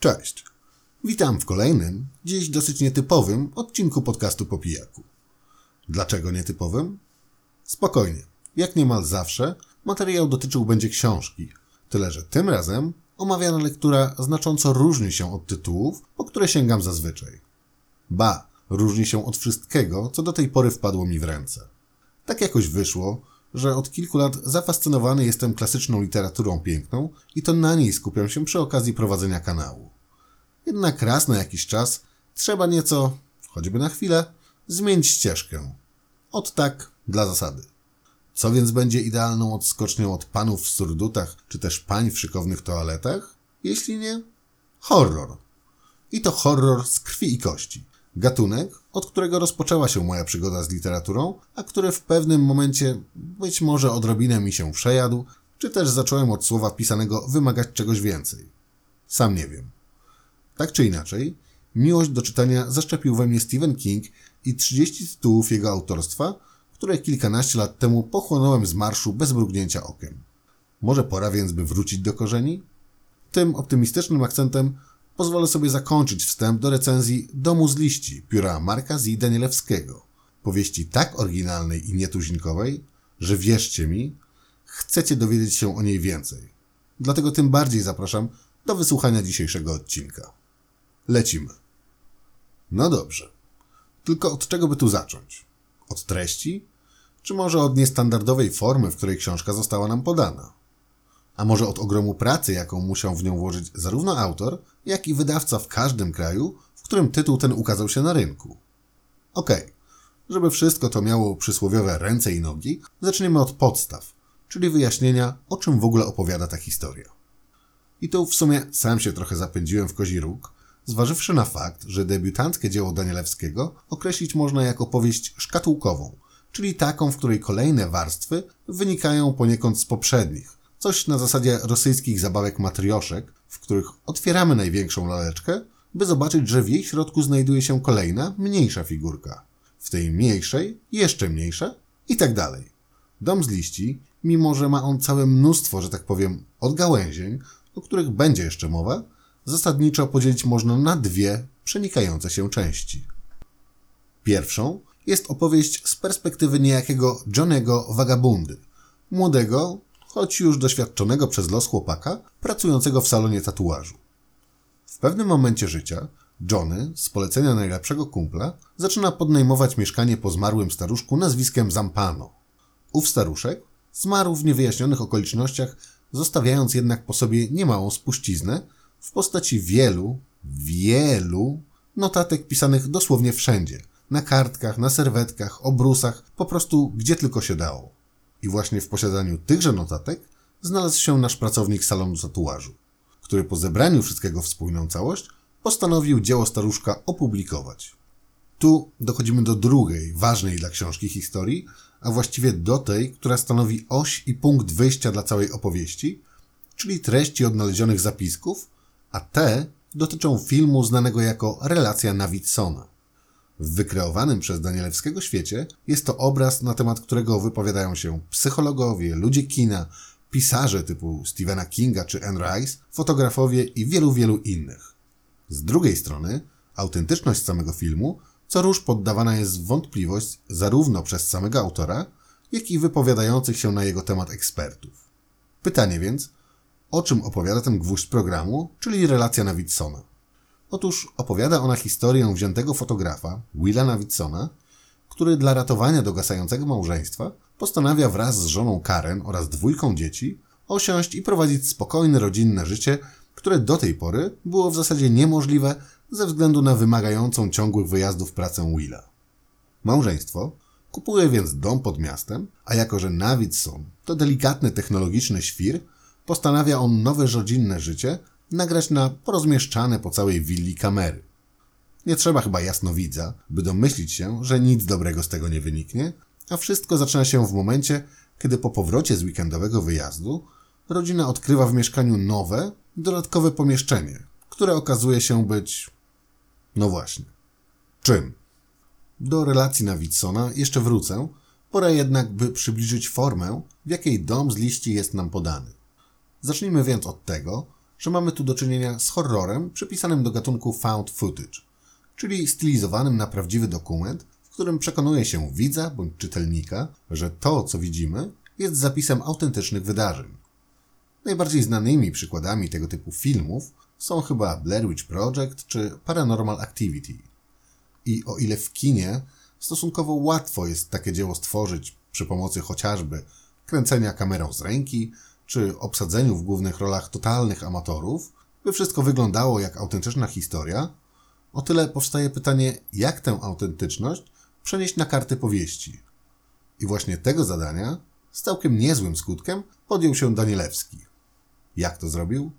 Cześć. Witam w kolejnym, dziś dosyć nietypowym odcinku podcastu po pijaku. Dlaczego nietypowym? Spokojnie. Jak niemal zawsze, materiał dotyczył będzie książki. Tyle, że tym razem omawiana lektura znacząco różni się od tytułów, po które sięgam zazwyczaj. Ba, różni się od wszystkiego, co do tej pory wpadło mi w ręce. Tak jakoś wyszło, że od kilku lat zafascynowany jestem klasyczną literaturą piękną i to na niej skupiam się przy okazji prowadzenia kanału. Jednak raz na jakiś czas trzeba nieco, choćby na chwilę, zmienić ścieżkę. Od tak dla zasady. Co więc będzie idealną odskocznią od panów w surdutach, czy też pań w szykownych toaletach? Jeśli nie, horror. I to horror z krwi i kości. Gatunek, od którego rozpoczęła się moja przygoda z literaturą, a który w pewnym momencie być może odrobinę mi się przejadł, czy też zacząłem od słowa pisanego wymagać czegoś więcej. Sam nie wiem. Tak czy inaczej, miłość do czytania zaszczepił we mnie Stephen King i 30 tytułów jego autorstwa, które kilkanaście lat temu pochłonąłem z marszu bez mrugnięcia okiem. Może pora więc, by wrócić do korzeni? Tym optymistycznym akcentem pozwolę sobie zakończyć wstęp do recenzji Domu z liści pióra Marka Z. Danielewskiego. Powieści tak oryginalnej i nietuzinkowej, że wierzcie mi, chcecie dowiedzieć się o niej więcej. Dlatego tym bardziej zapraszam do wysłuchania dzisiejszego odcinka. Lecimy. No dobrze. Tylko od czego by tu zacząć? Od treści? Czy może od niestandardowej formy, w której książka została nam podana? A może od ogromu pracy, jaką musiał w nią włożyć zarówno autor, jak i wydawca w każdym kraju, w którym tytuł ten ukazał się na rynku? Okej, okay. żeby wszystko to miało przysłowiowe ręce i nogi, zaczniemy od podstaw, czyli wyjaśnienia, o czym w ogóle opowiada ta historia. I tu w sumie sam się trochę zapędziłem w kozi róg, zważywszy na fakt, że debiutanckie dzieło Danielewskiego określić można jako powieść szkatułkową, czyli taką, w której kolejne warstwy wynikają poniekąd z poprzednich. Coś na zasadzie rosyjskich zabawek matrioszek, w których otwieramy największą laleczkę, by zobaczyć, że w jej środku znajduje się kolejna, mniejsza figurka. W tej mniejszej, jeszcze mniejsza i tak dalej. Dom z liści, mimo że ma on całe mnóstwo, że tak powiem, odgałęzień, o których będzie jeszcze mowa, zasadniczo podzielić można na dwie przenikające się części. Pierwszą jest opowieść z perspektywy niejakiego Johnego Vagabundy, młodego, choć już doświadczonego przez los chłopaka, pracującego w salonie tatuażu. W pewnym momencie życia Johnny, z polecenia najlepszego kumpla, zaczyna podnajmować mieszkanie po zmarłym staruszku nazwiskiem Zampano. Ów staruszek zmarł w niewyjaśnionych okolicznościach, zostawiając jednak po sobie niemałą spuściznę, w postaci wielu, wielu notatek pisanych dosłownie wszędzie. Na kartkach, na serwetkach, obrusach, po prostu gdzie tylko się dało. I właśnie w posiadaniu tychże notatek znalazł się nasz pracownik salonu tatuażu, który po zebraniu wszystkiego w spójną całość postanowił dzieło staruszka opublikować. Tu dochodzimy do drugiej, ważnej dla książki historii, a właściwie do tej, która stanowi oś i punkt wyjścia dla całej opowieści, czyli treści odnalezionych zapisków, a te dotyczą filmu znanego jako Relacja Navidsona. W wykreowanym przez Danielewskiego świecie jest to obraz, na temat którego wypowiadają się psychologowie, ludzie kina, pisarze typu Stephena Kinga czy Anne Rice, fotografowie i wielu, wielu innych. Z drugiej strony, autentyczność samego filmu co róż poddawana jest wątpliwość zarówno przez samego autora, jak i wypowiadających się na jego temat ekspertów. Pytanie więc, o czym opowiada ten gwóźdź programu, czyli relacja Navidsona. Otóż opowiada ona historię wziętego fotografa, Willa Navidsona, który dla ratowania dogasającego małżeństwa postanawia wraz z żoną Karen oraz dwójką dzieci osiąść i prowadzić spokojne rodzinne życie, które do tej pory było w zasadzie niemożliwe ze względu na wymagającą ciągłych wyjazdów pracę Willa. Małżeństwo kupuje więc dom pod miastem, a jako że Navidson to delikatny technologiczny świr, postanawia on nowe rodzinne życie nagrać na porozmieszczane po całej willi kamery. Nie trzeba chyba jasnowidza, by domyślić się, że nic dobrego z tego nie wyniknie, a wszystko zaczyna się w momencie, kiedy po powrocie z weekendowego wyjazdu rodzina odkrywa w mieszkaniu nowe, dodatkowe pomieszczenie, które okazuje się być. No właśnie. Czym? Do relacji Navidsona jeszcze wrócę, pora jednak, by przybliżyć formę, w jakiej dom z liści jest nam podany. Zacznijmy więc od tego, że mamy tu do czynienia z horrorem przypisanym do gatunku found footage, czyli stylizowanym na prawdziwy dokument, w którym przekonuje się widza bądź czytelnika, że to, co widzimy, jest zapisem autentycznych wydarzeń. Najbardziej znanymi przykładami tego typu filmów są chyba Blair Witch Project czy Paranormal Activity. I o ile w kinie stosunkowo łatwo jest takie dzieło stworzyć przy pomocy chociażby kręcenia kamerą z ręki, czy obsadzeniu w głównych rolach totalnych amatorów, by wszystko wyglądało jak autentyczna historia, o tyle powstaje pytanie, jak tę autentyczność przenieść na karty powieści. I właśnie tego zadania z całkiem niezłym skutkiem podjął się Danielewski. Jak to zrobił?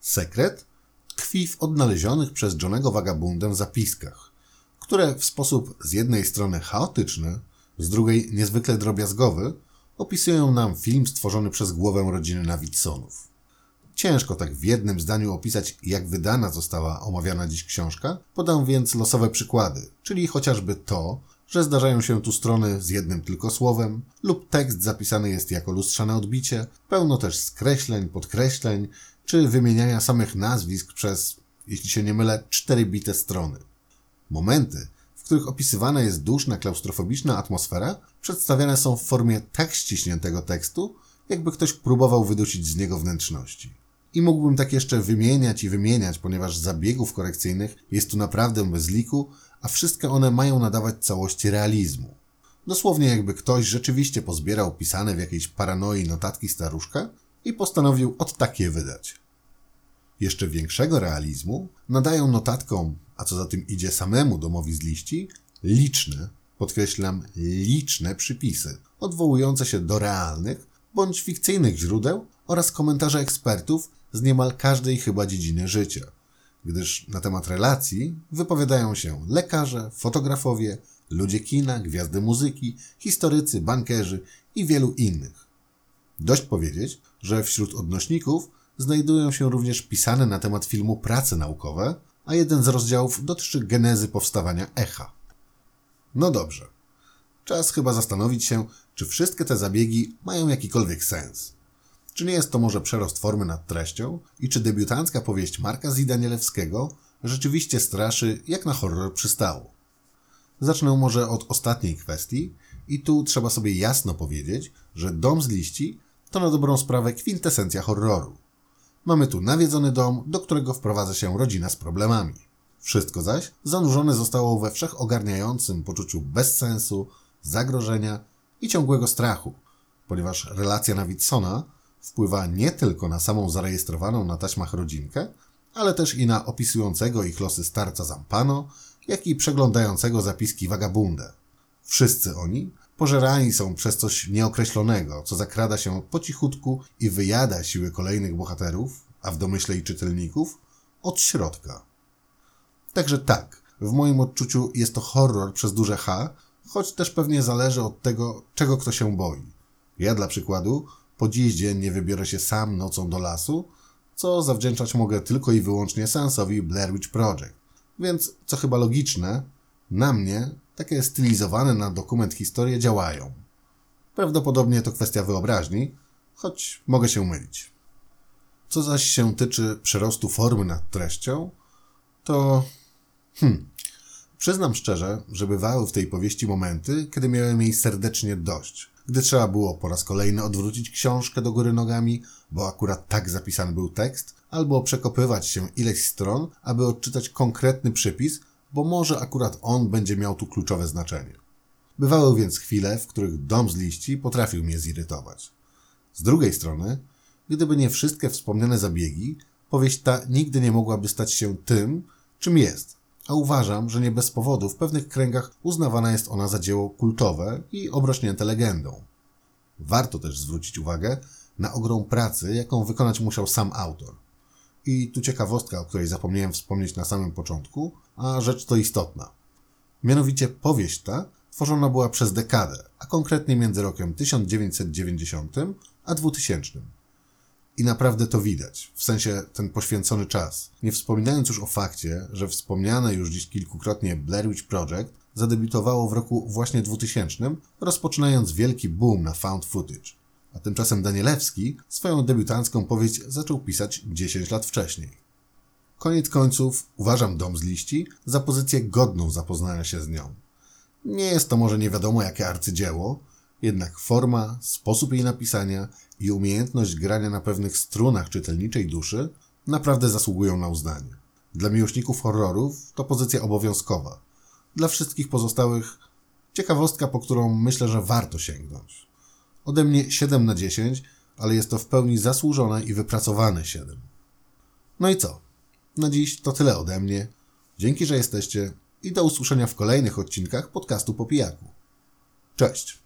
Sekret tkwi w odnalezionych przez Johnego Vagabundę zapiskach, które w sposób z jednej strony chaotyczny, z drugiej niezwykle drobiazgowy opisują nam film stworzony przez głowę rodziny Navidsonów. Ciężko tak w jednym zdaniu opisać, jak wydana została omawiana dziś książka, podam więc losowe przykłady, czyli chociażby to, że zdarzają się tu strony z jednym tylko słowem, lub tekst zapisany jest jako lustrzane odbicie, pełno też skreśleń, podkreśleń, czy wymieniania samych nazwisk przez, jeśli się nie mylę, cztery bite strony. Momenty, których opisywana jest duszna, klaustrofobiczna atmosfera, przedstawiane są w formie tak ściśniętego tekstu, jakby ktoś próbował wydusić z niego wnętrzności. I mógłbym tak jeszcze wymieniać i wymieniać, ponieważ zabiegów korekcyjnych jest tu naprawdę bez liku, a wszystkie one mają nadawać całości realizmu. Dosłownie jakby ktoś rzeczywiście pozbierał pisane w jakiejś paranoi notatki staruszka i postanowił od takie wydać. Jeszcze większego realizmu nadają notatkom, a co za tym idzie samemu domowi z liści, liczne, podkreślam, liczne przypisy, odwołujące się do realnych bądź fikcyjnych źródeł oraz komentarze ekspertów z niemal każdej chyba dziedziny życia, gdyż na temat relacji wypowiadają się lekarze, fotografowie, ludzie kina, gwiazdy muzyki, historycy, bankerzy i wielu innych. Dość powiedzieć, że wśród odnośników znajdują się również pisane na temat filmu prace naukowe, a jeden z rozdziałów dotyczy genezy powstawania echa. No dobrze. Czas chyba zastanowić się, czy wszystkie te zabiegi mają jakikolwiek sens. Czy nie jest to może przerost formy nad treścią i czy debiutancka powieść Marka Zidanielewskiego rzeczywiście straszy, jak na horror przystało? Zacznę może od ostatniej kwestii i tu trzeba sobie jasno powiedzieć, że Dom z liści to na dobrą sprawę kwintesencja horroru. Mamy tu nawiedzony dom, do którego wprowadza się rodzina z problemami. Wszystko zaś zanurzone zostało we wszechogarniającym poczuciu bezsensu, zagrożenia i ciągłego strachu, ponieważ relacja Nawidsona wpływa nie tylko na samą zarejestrowaną na taśmach rodzinkę, ale też i na opisującego ich losy starca Zampano, jak i przeglądającego zapiski Vagabundę. Wszyscy oni pożerani są przez coś nieokreślonego, co zakrada się po cichutku i wyjada siły kolejnych bohaterów, a w domyśle i czytelników, od środka. Także tak, w moim odczuciu jest to horror przez duże H, choć też pewnie zależy od tego, czego kto się boi. Ja dla przykładu po dziś dzień nie wybiorę się sam nocą do lasu, co zawdzięczać mogę tylko i wyłącznie sensowi Blair Witch Project. Więc, co chyba logiczne, na mnie takie stylizowane na dokument historie działają. Prawdopodobnie to kwestia wyobraźni, choć mogę się mylić. Co zaś się tyczy przerostu formy nad treścią, to. Hmm. Przyznam szczerze, że bywały w tej powieści momenty, kiedy miałem jej serdecznie dość. Gdy trzeba było po raz kolejny odwrócić książkę do góry nogami, bo akurat tak zapisany był tekst, albo przekopywać się ileś stron, aby odczytać konkretny przypis, bo może akurat on będzie miał tu kluczowe znaczenie. Bywały więc chwile, w których dom z liści potrafił mnie zirytować. Z drugiej strony, gdyby nie wszystkie wspomniane zabiegi, powieść ta nigdy nie mogłaby stać się tym, czym jest, a uważam, że nie bez powodu w pewnych kręgach uznawana jest ona za dzieło kultowe i obrośnięte legendą. Warto też zwrócić uwagę na ogrom pracy, jaką wykonać musiał sam autor. I tu ciekawostka, o której zapomniałem wspomnieć na samym początku, a rzecz to istotna. Mianowicie powieść ta tworzona była przez dekadę, a konkretnie między rokiem 1990 a 2000. I naprawdę to widać, w sensie ten poświęcony czas. Nie wspominając już o fakcie, że wspomniane już dziś kilkukrotnie Blair Witch Project zadebiutowało w roku właśnie 2000, rozpoczynając wielki boom na found footage. A tymczasem Danielewski swoją debiutancką powieść zaczął pisać 10 lat wcześniej. Koniec końców uważam Dom z liści za pozycję godną zapoznania się z nią. Nie jest to może nie wiadomo jakie arcydzieło, jednak forma, sposób jej napisania i umiejętność grania na pewnych strunach czytelniczej duszy naprawdę zasługują na uznanie. Dla miłośników horrorów to pozycja obowiązkowa. Dla wszystkich pozostałych ciekawostka, po którą myślę, że warto sięgnąć. Ode mnie 7 na 10, ale jest to w pełni zasłużone i wypracowane 7. No i co? Na dziś to tyle ode mnie. Dzięki, że jesteście i do usłyszenia w kolejnych odcinkach podcastu po pijaku. Cześć!